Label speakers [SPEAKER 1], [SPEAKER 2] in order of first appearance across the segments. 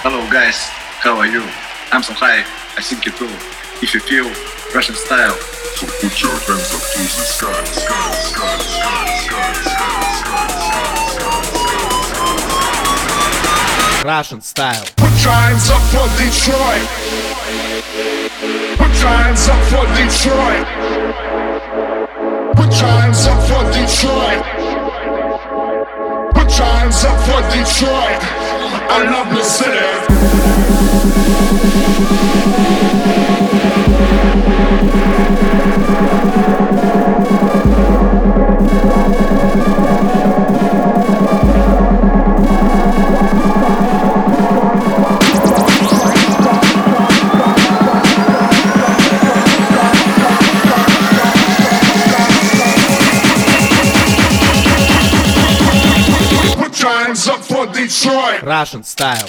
[SPEAKER 1] Hello guys, how are you? I'm so high, I think you too. If you feel Russian style,
[SPEAKER 2] so put your hands up to the sky, sky, sky, sky, sky, sky,
[SPEAKER 3] sky, Russian style.
[SPEAKER 4] Put your hands up for Detroit. Put your hands up for Detroit. Put your hands up for Detroit. Put your hands up for Detroit. I love the city. Detroit.
[SPEAKER 3] Russian style.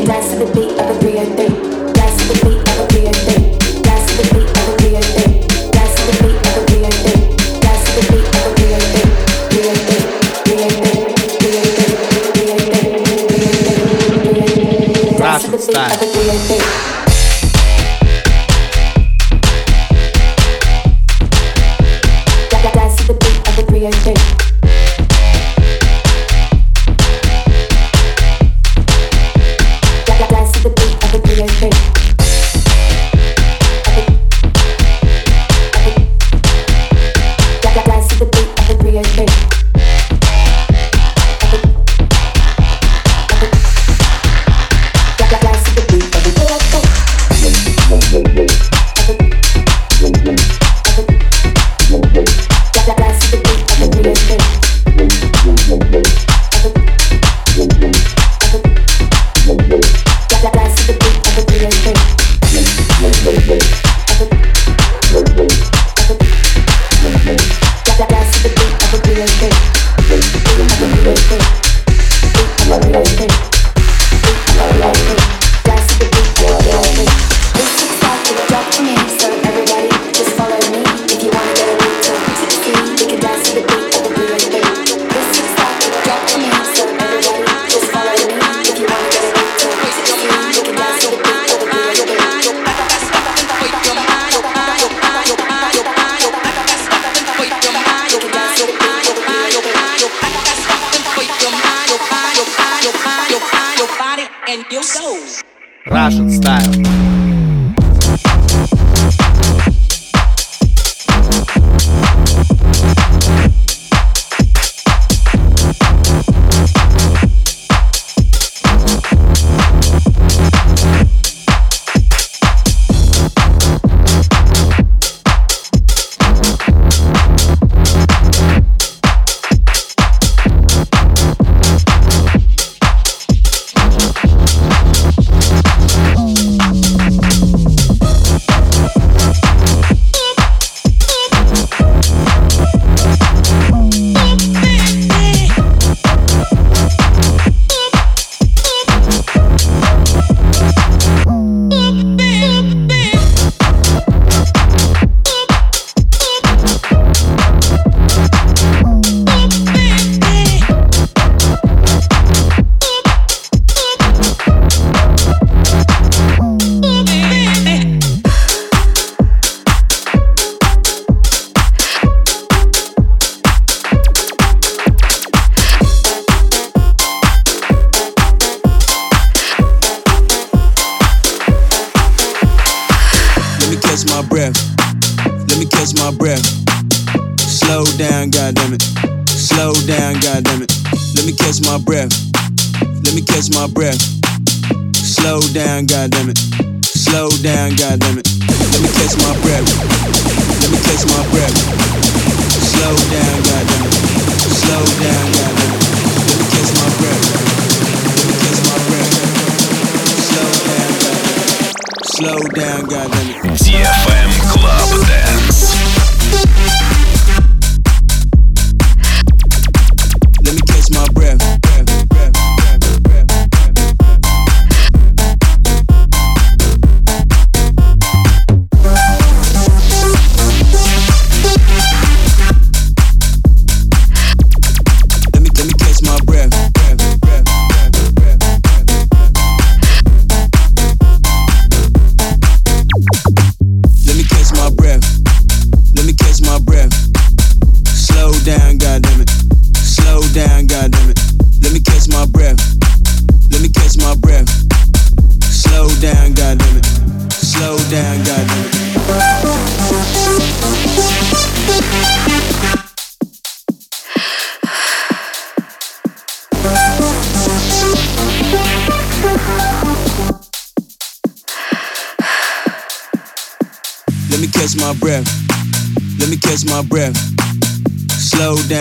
[SPEAKER 5] and
[SPEAKER 6] dance to the beat.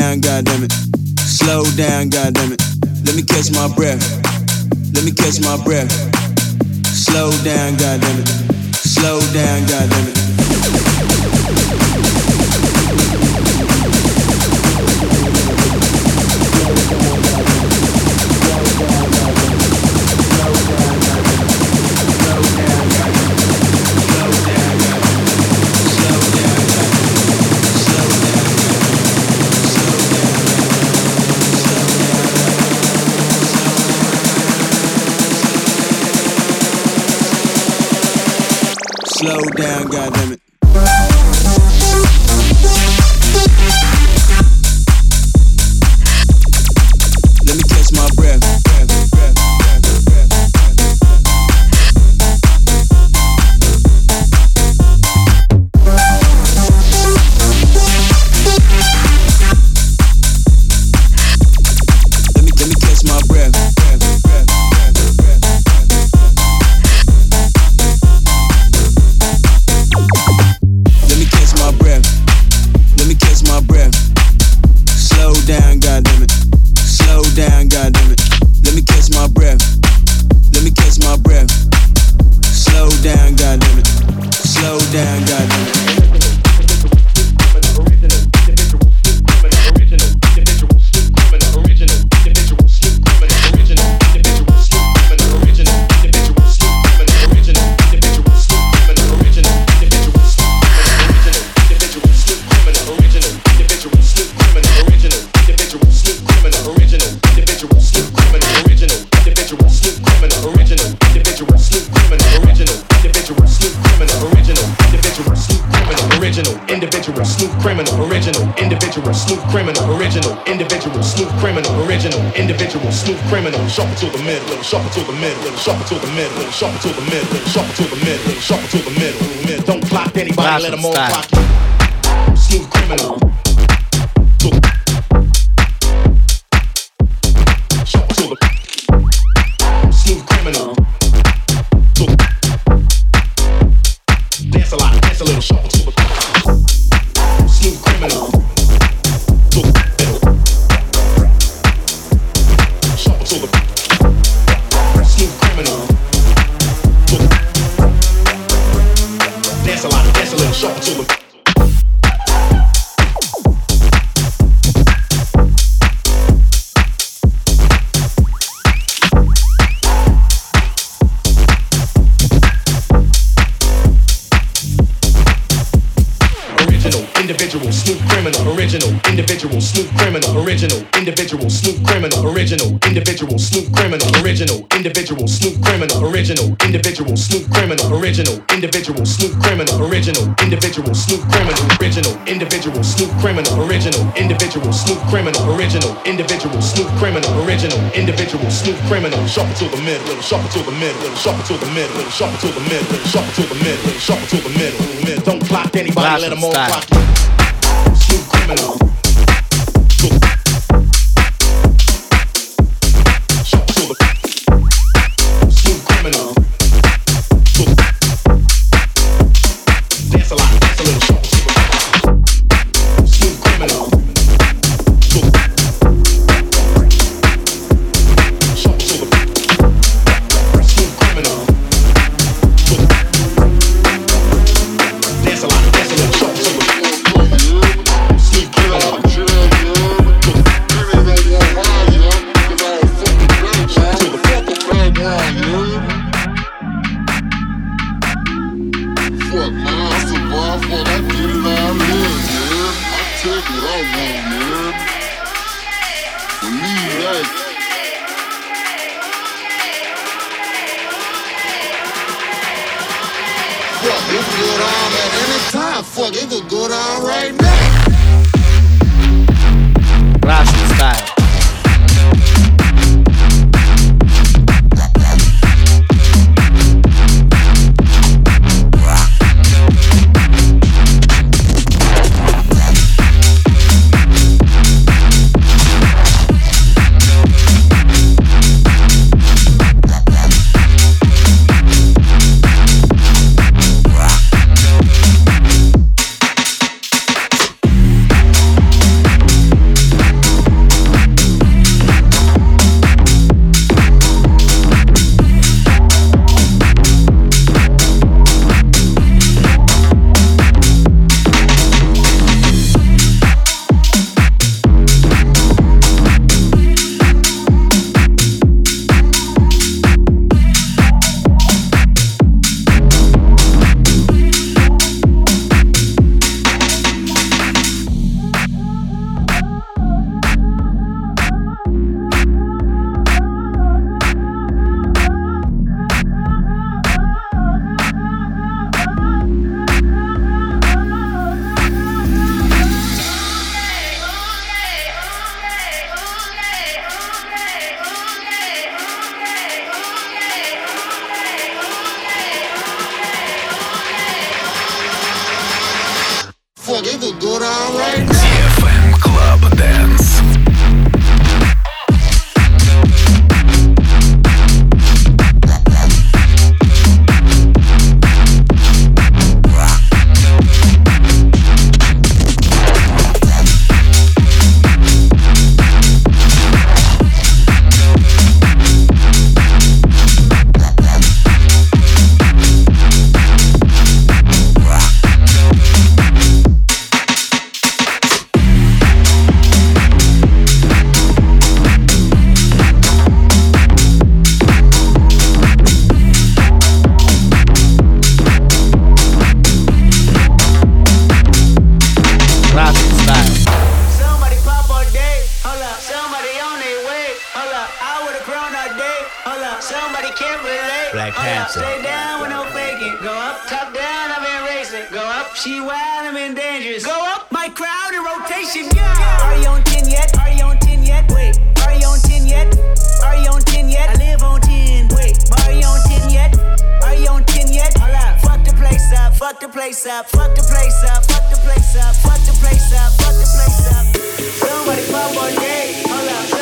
[SPEAKER 6] down, goddamn it. Slow down, goddamn it. Let me catch my breath. Let me catch my breath. Slow down, goddamn it. Slow down, goddamn it. down, goddamn. Shuffle to the middle, shuffle to the middle, shuffle to the middle. Don't clock anybody, let them all clock you. Individual, smooth criminal, original, individual, smooth criminal, original, individual, smooth criminal, original, individual, smooth criminal, original, individual, smooth criminal, original, individual, smooth criminal, original, individual, smooth criminal, original, individual, smooth criminal, original, individual, smooth criminal, original, individual, smooth criminal, original, individual, smooth criminal, original, individual, smooth criminal, shuffle to the middle, shuffle to the middle, shuffle to the middle, shuffle to the middle, shuffle to the middle, shuffle to the middle, middle. Don't clock anybody, let them all clock you true criminal.
[SPEAKER 7] She wild I'm in dangerous. Go up my crowd in rotation. Yeah. Are you on 10 yet? Are you on 10 yet? Wait. Are you on 10 yet? Are you on 10 yet? I live on 10. Wait. Are you on 10 yet? Are you on 10 yet? Hold up. Fuck the place up. Fuck the place up. Fuck the place up. Fuck the place up. Fuck the place up. Fuck the place up. Somebody pop on day. Hold up.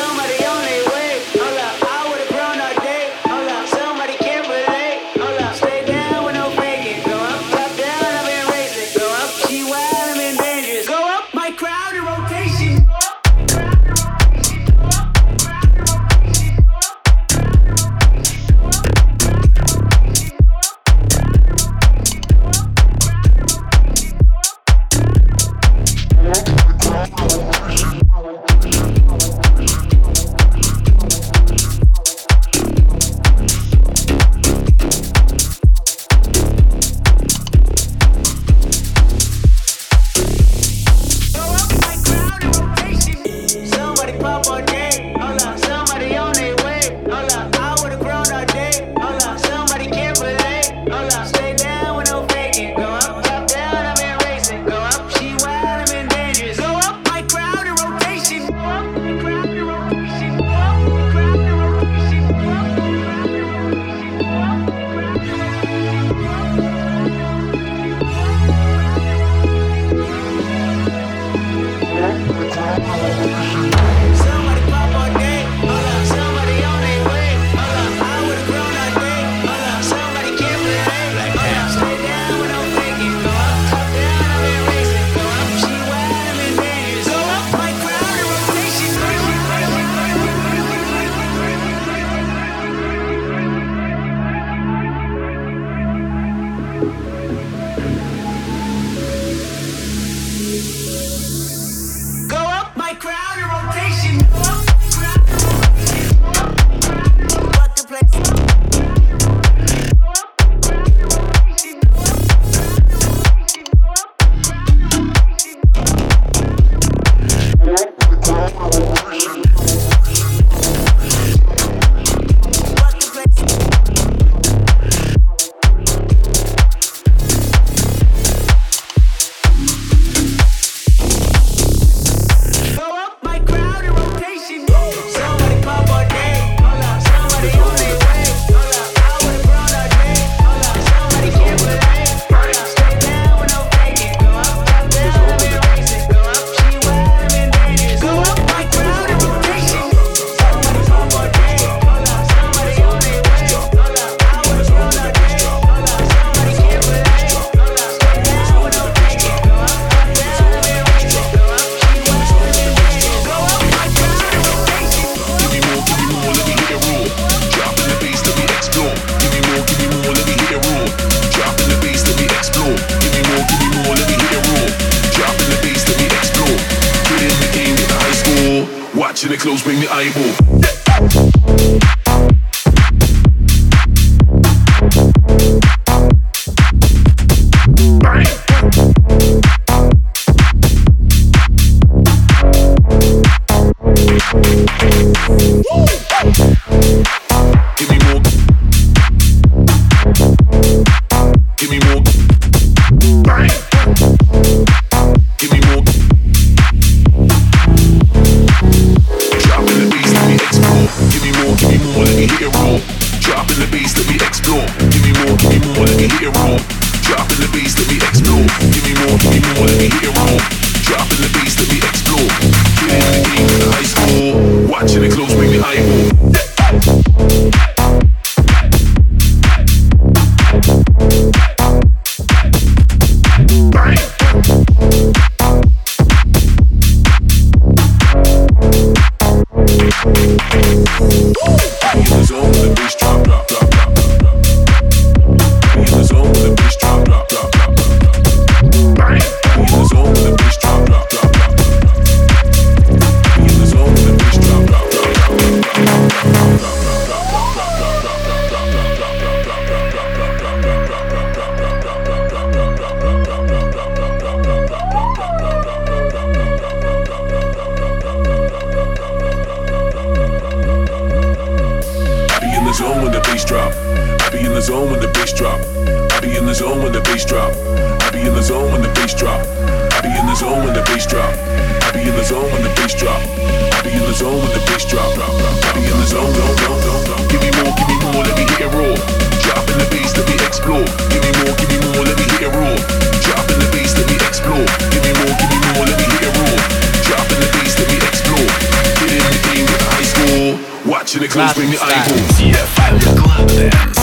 [SPEAKER 8] Club Dance.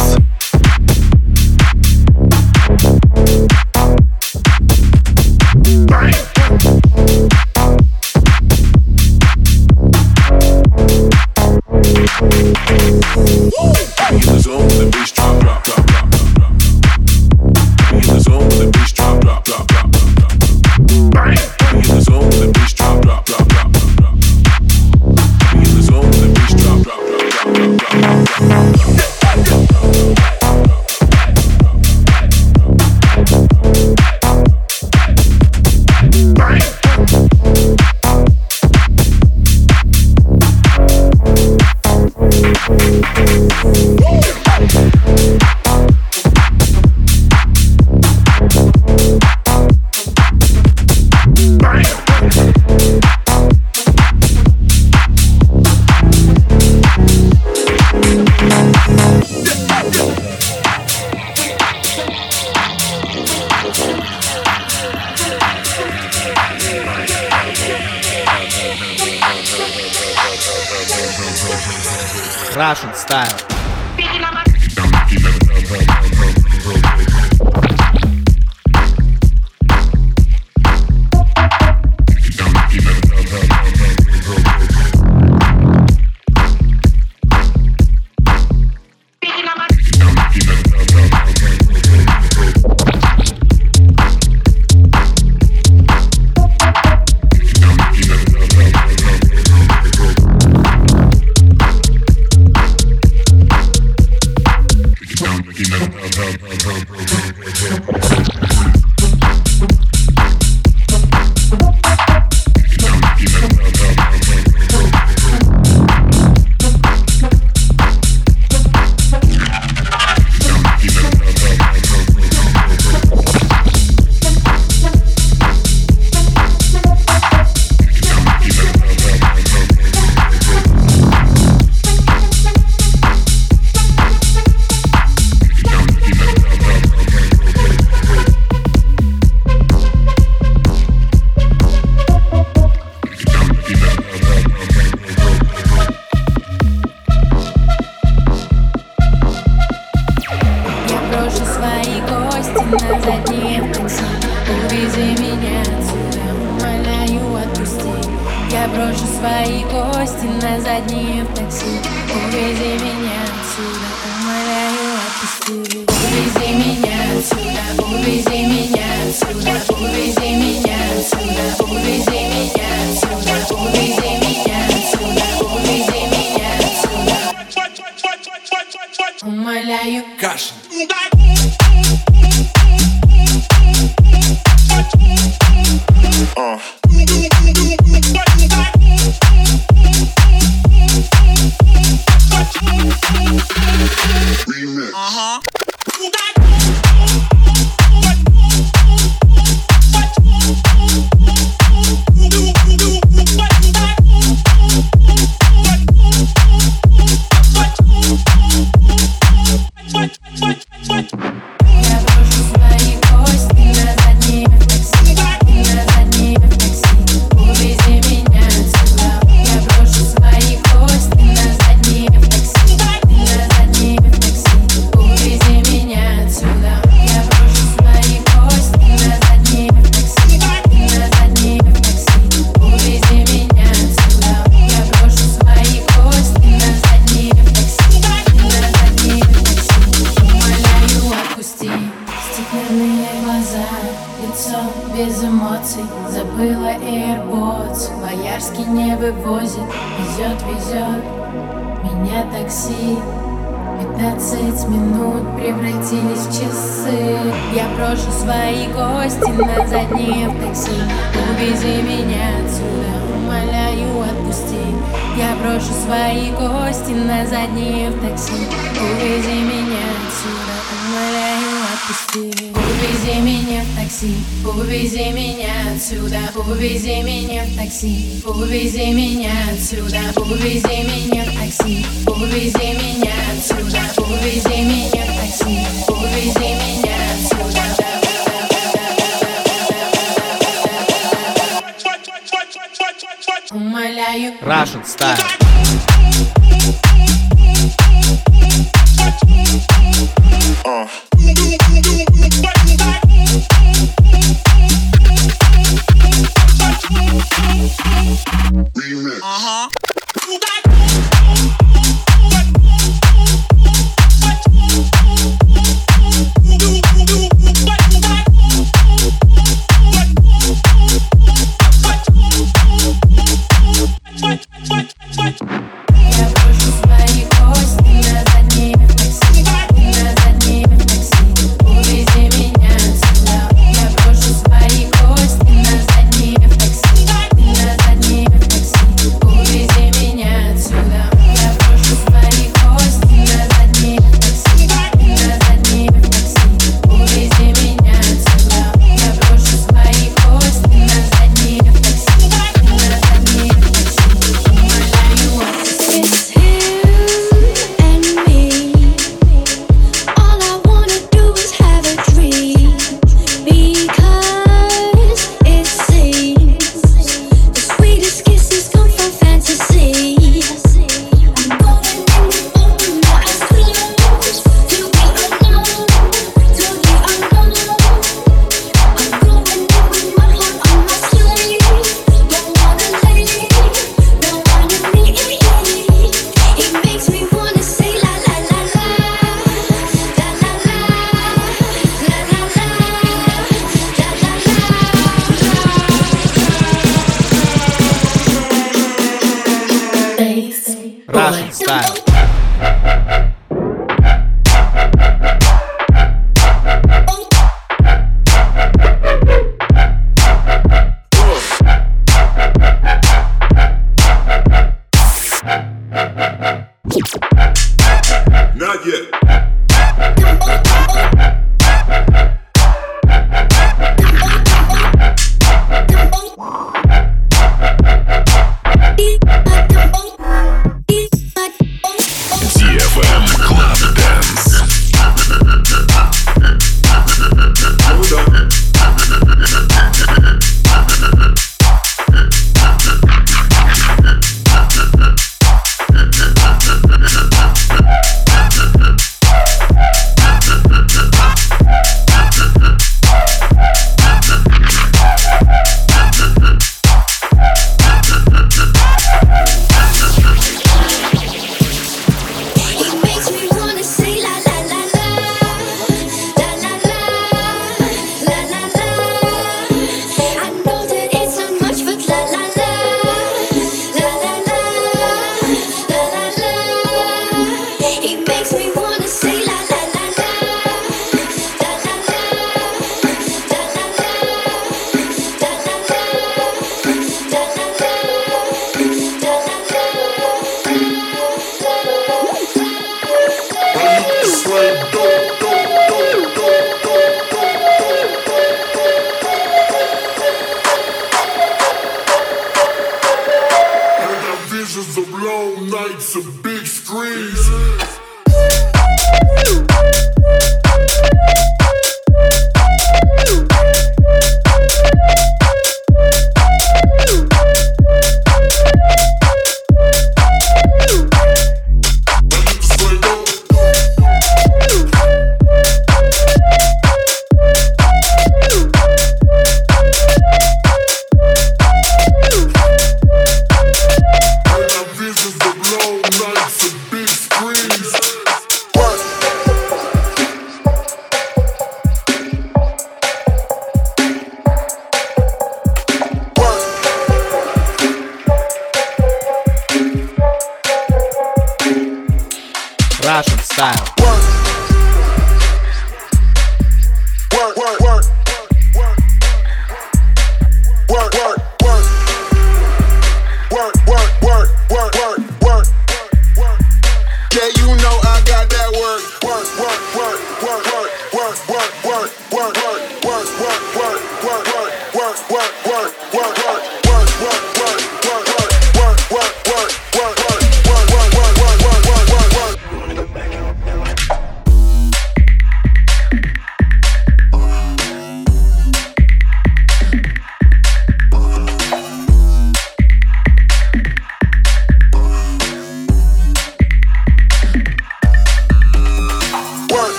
[SPEAKER 9] брошу свои кости на заднее в такси. Увези меня отсюда, умоляю, отпусти. Я брошу свои кости на заднее в такси. Увези меня отсюда, умоляю, отпусти. Увези меня в такси, увези меня отсюда. Увези меня в такси, увези меня отсюда. Увези меня в такси, увези меня отсюда. Увези меня в такси, увези
[SPEAKER 3] Russian Style.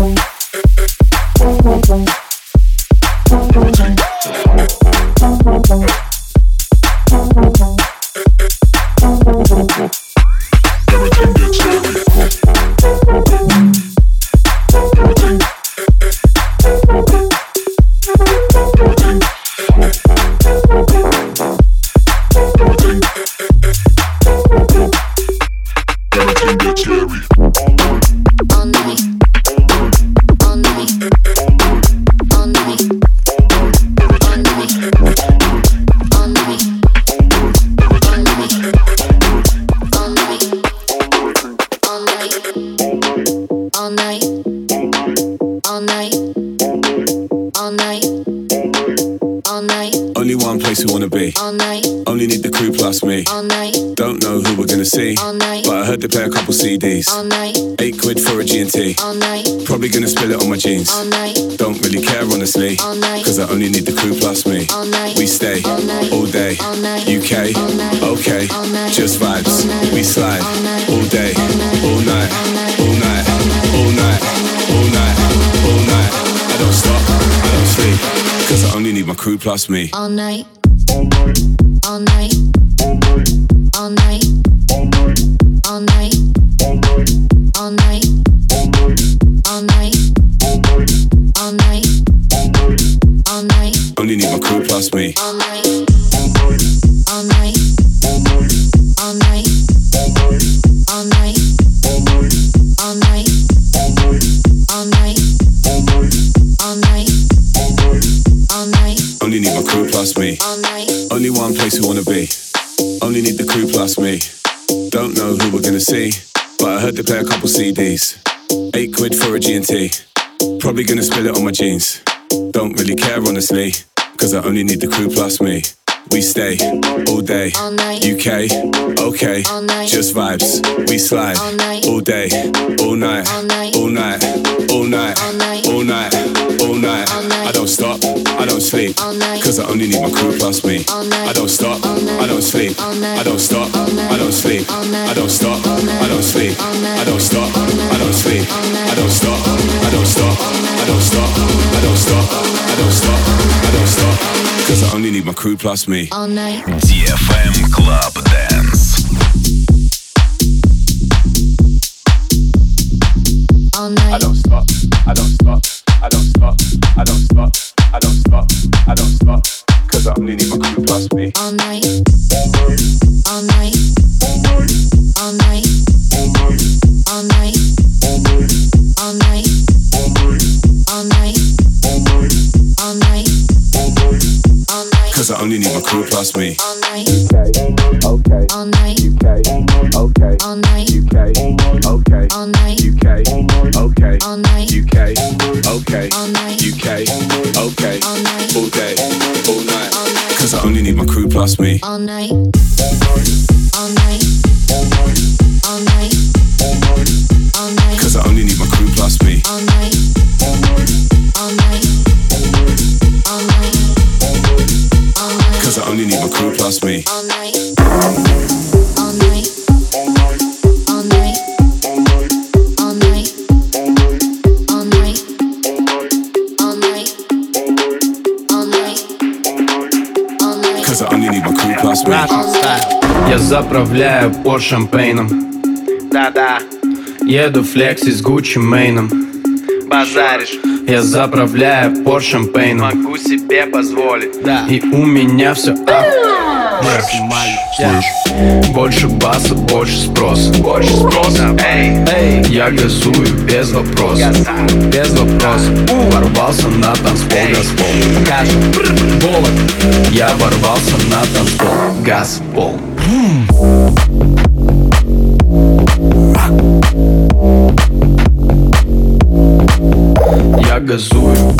[SPEAKER 4] Thank you.
[SPEAKER 5] Plus me. All night. Only need the crew plus me. Don't know who we're gonna see, but I heard they play a couple CDs. Eight quid for a G&T. Probably gonna spill it on my jeans. Don't really care honestly, cause I only need the crew plus me. We stay all day,
[SPEAKER 9] All night.
[SPEAKER 5] UK, okay,
[SPEAKER 9] All night.
[SPEAKER 5] just vibes. We slide
[SPEAKER 9] All
[SPEAKER 5] all day, all night,
[SPEAKER 9] All night.
[SPEAKER 5] all night, all night,
[SPEAKER 9] All night.
[SPEAKER 5] all night, all night.
[SPEAKER 9] All night.
[SPEAKER 5] I don't stop, I don't sleep, cause I only need my crew plus me. I don't stop, I don't sleep, I don't stop, I don't sleep, I don't stop, I don't sleep, I don't stop, I don't sleep, I don't stop, I don't stop, I don't stop, I don't stop, I don't stop, I don't stop, cause I only need my crew plus me.
[SPEAKER 9] All night.
[SPEAKER 8] DFM Club Dance.
[SPEAKER 9] All night.
[SPEAKER 5] I don't stop,
[SPEAKER 9] all night, all night, all night.
[SPEAKER 5] Cause I only need my crew plus me.
[SPEAKER 9] All night.
[SPEAKER 5] Okay, okay,
[SPEAKER 9] All night.
[SPEAKER 5] UK, okay,
[SPEAKER 9] All night.
[SPEAKER 5] UK, okay,
[SPEAKER 9] All night.
[SPEAKER 5] UK, okay,
[SPEAKER 9] All night.
[SPEAKER 5] UK, okay,
[SPEAKER 9] All night.
[SPEAKER 5] UK, okay,
[SPEAKER 9] All night.
[SPEAKER 5] all day, all night.
[SPEAKER 9] All night.
[SPEAKER 5] Cause I only need my crew plus me.
[SPEAKER 9] All night. All night. All night. All night.
[SPEAKER 5] Cause I only need my crew plus me.
[SPEAKER 9] All night.
[SPEAKER 5] Only need my crew plus me.
[SPEAKER 9] All night. All night. All night. All night. All night. All night. All night. All night.
[SPEAKER 5] Cause I only need my crew plus me.
[SPEAKER 3] Russian style.
[SPEAKER 10] Я заправляю по шампейном
[SPEAKER 3] Да-да,
[SPEAKER 10] Еду флекси с Гуччи Мейном
[SPEAKER 3] базаришь,
[SPEAKER 10] Я заправляю по шампейном
[SPEAKER 3] могу себе позволить. Да,
[SPEAKER 10] И у меня все
[SPEAKER 3] максимально.
[SPEAKER 10] Больше баса, больше спроса.
[SPEAKER 3] Больше спроса, эй,
[SPEAKER 10] Эй, я газую без вопросов.
[SPEAKER 3] Газа,
[SPEAKER 10] Без вопросов. Ворвался на танцпол, газпол.
[SPEAKER 3] Скажи,
[SPEAKER 10] Голод. Я ворвался на танцпол, газпол газую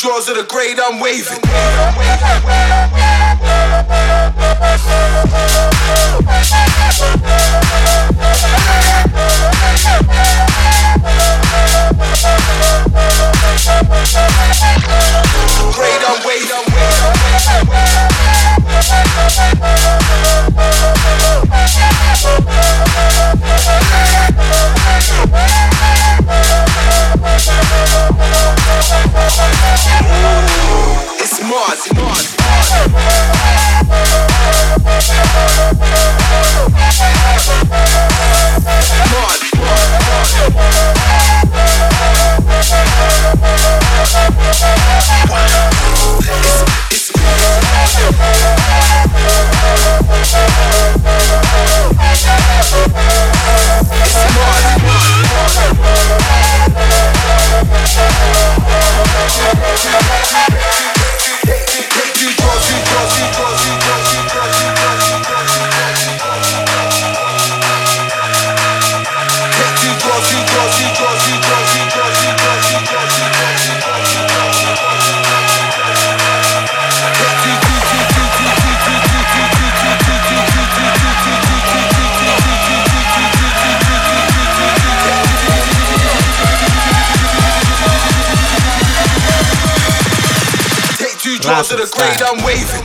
[SPEAKER 9] jaws of the
[SPEAKER 11] grade I'm waving. It's Mars, Mars. Take two draws to the grade, I'm waving.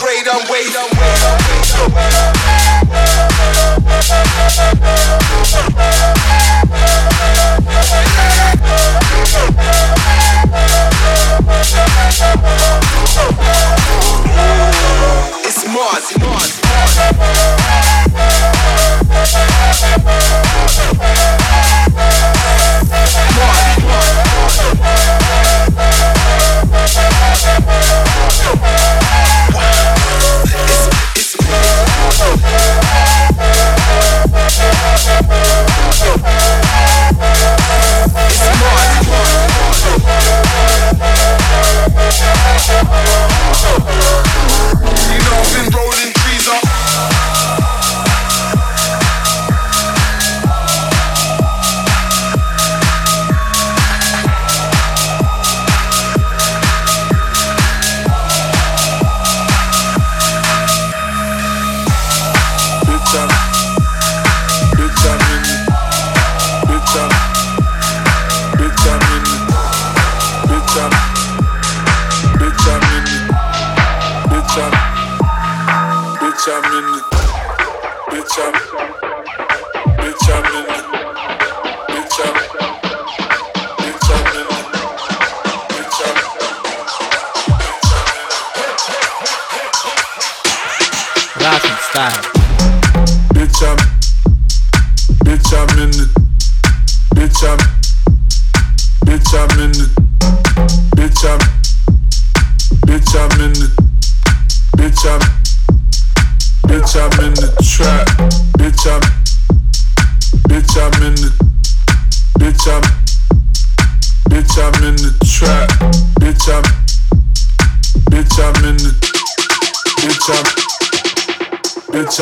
[SPEAKER 11] Grade, I'm waving.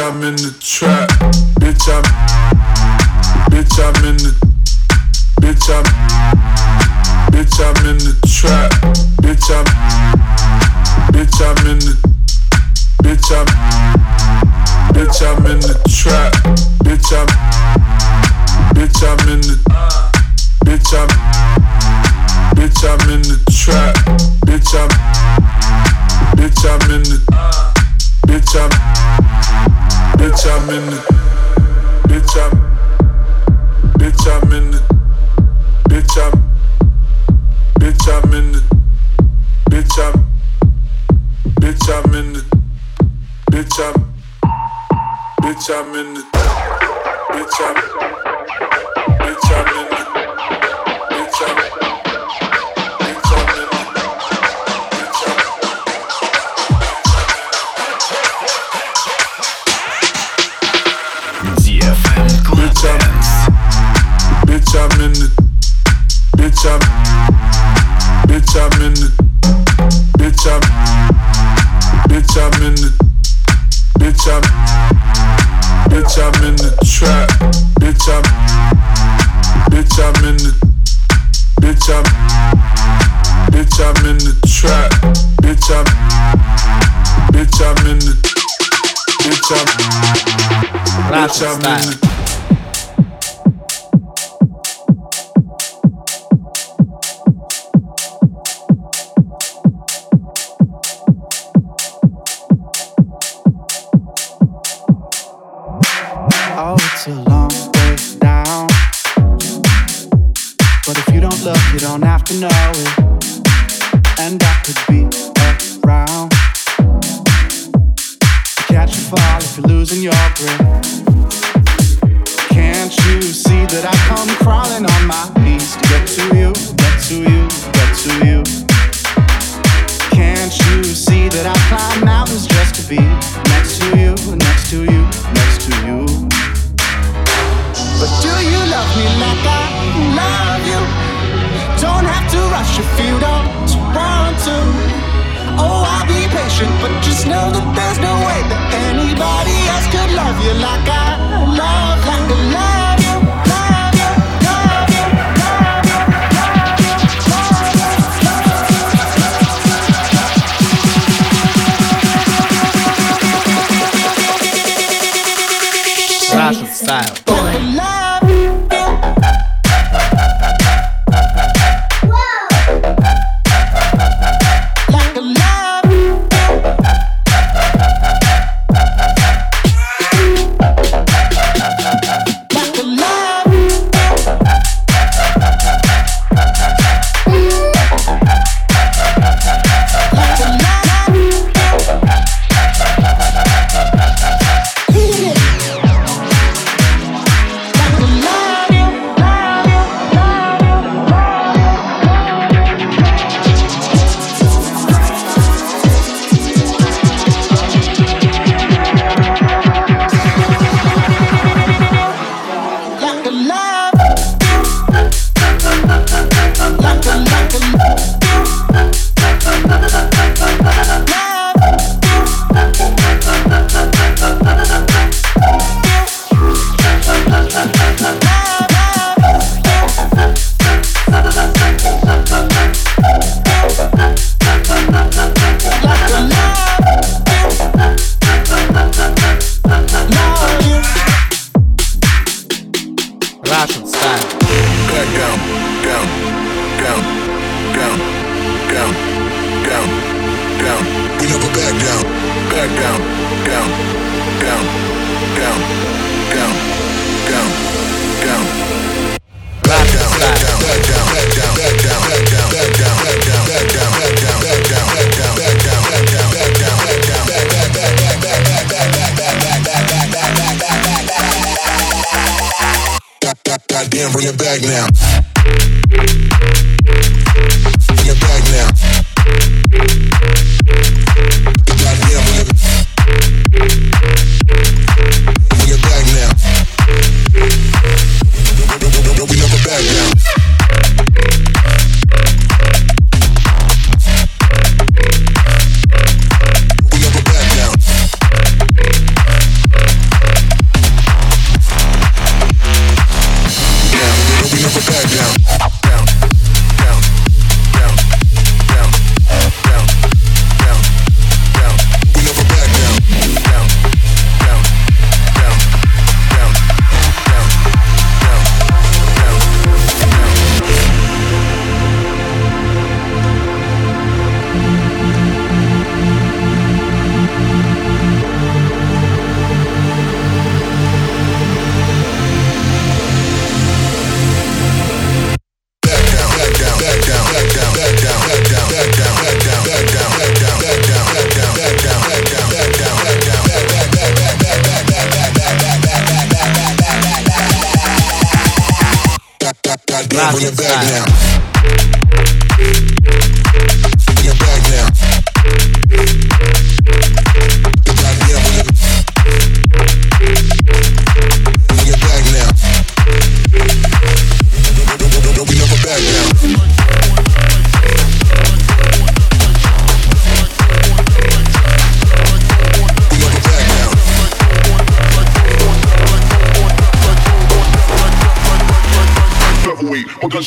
[SPEAKER 2] I'm in the trap. Bitch, I'm. Bitch, I'm in the. Bitch, I'm. Bitch, I'm in the trap. Bitch, I'm. Bitch, I'm in the. Bitch, I'm. Bitch, I'm in the trap. Bitch, I'm. Bitch, I'm in the. Bitch, I'm. Bitch, I'm in the trap. Bitch, I'm. Bitch, I'm in the. Bitch, I'm. Bitch, I'm in it. Bitch, I'm. Bitch, I'm in it. Bitch, I'm. Bitch, I'm in it. Bitch, I'm. Bitch, I'm in it. Bitch, I'm. Bitch, I'm in it. Bitch, I'm. Bitch, I'm in it. Bitch, I'm, in it. Bitch, I'm, Bitch, I'm in the. Bitch, I'm. Bitch, I'm in the trap. Bitch, I'm. Bitch, I'm in the. Bitch, I'm. Bitch, I'm in the trap. Bitch, I'm. Bitch, I'm in the. Bitch, I'm. Bitch, I'm in the.
[SPEAKER 12] It's a long way down. But if you don't look, you don't have to know it. And I could be around. Catch you fall if you're losing your grip. Can't you see that I come crawling on my knees to get to you, get to you, get to you? Can't you see that I climb mountains just to be but just know that there's no way that anybody else could love you like I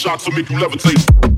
[SPEAKER 13] One to make you levitate.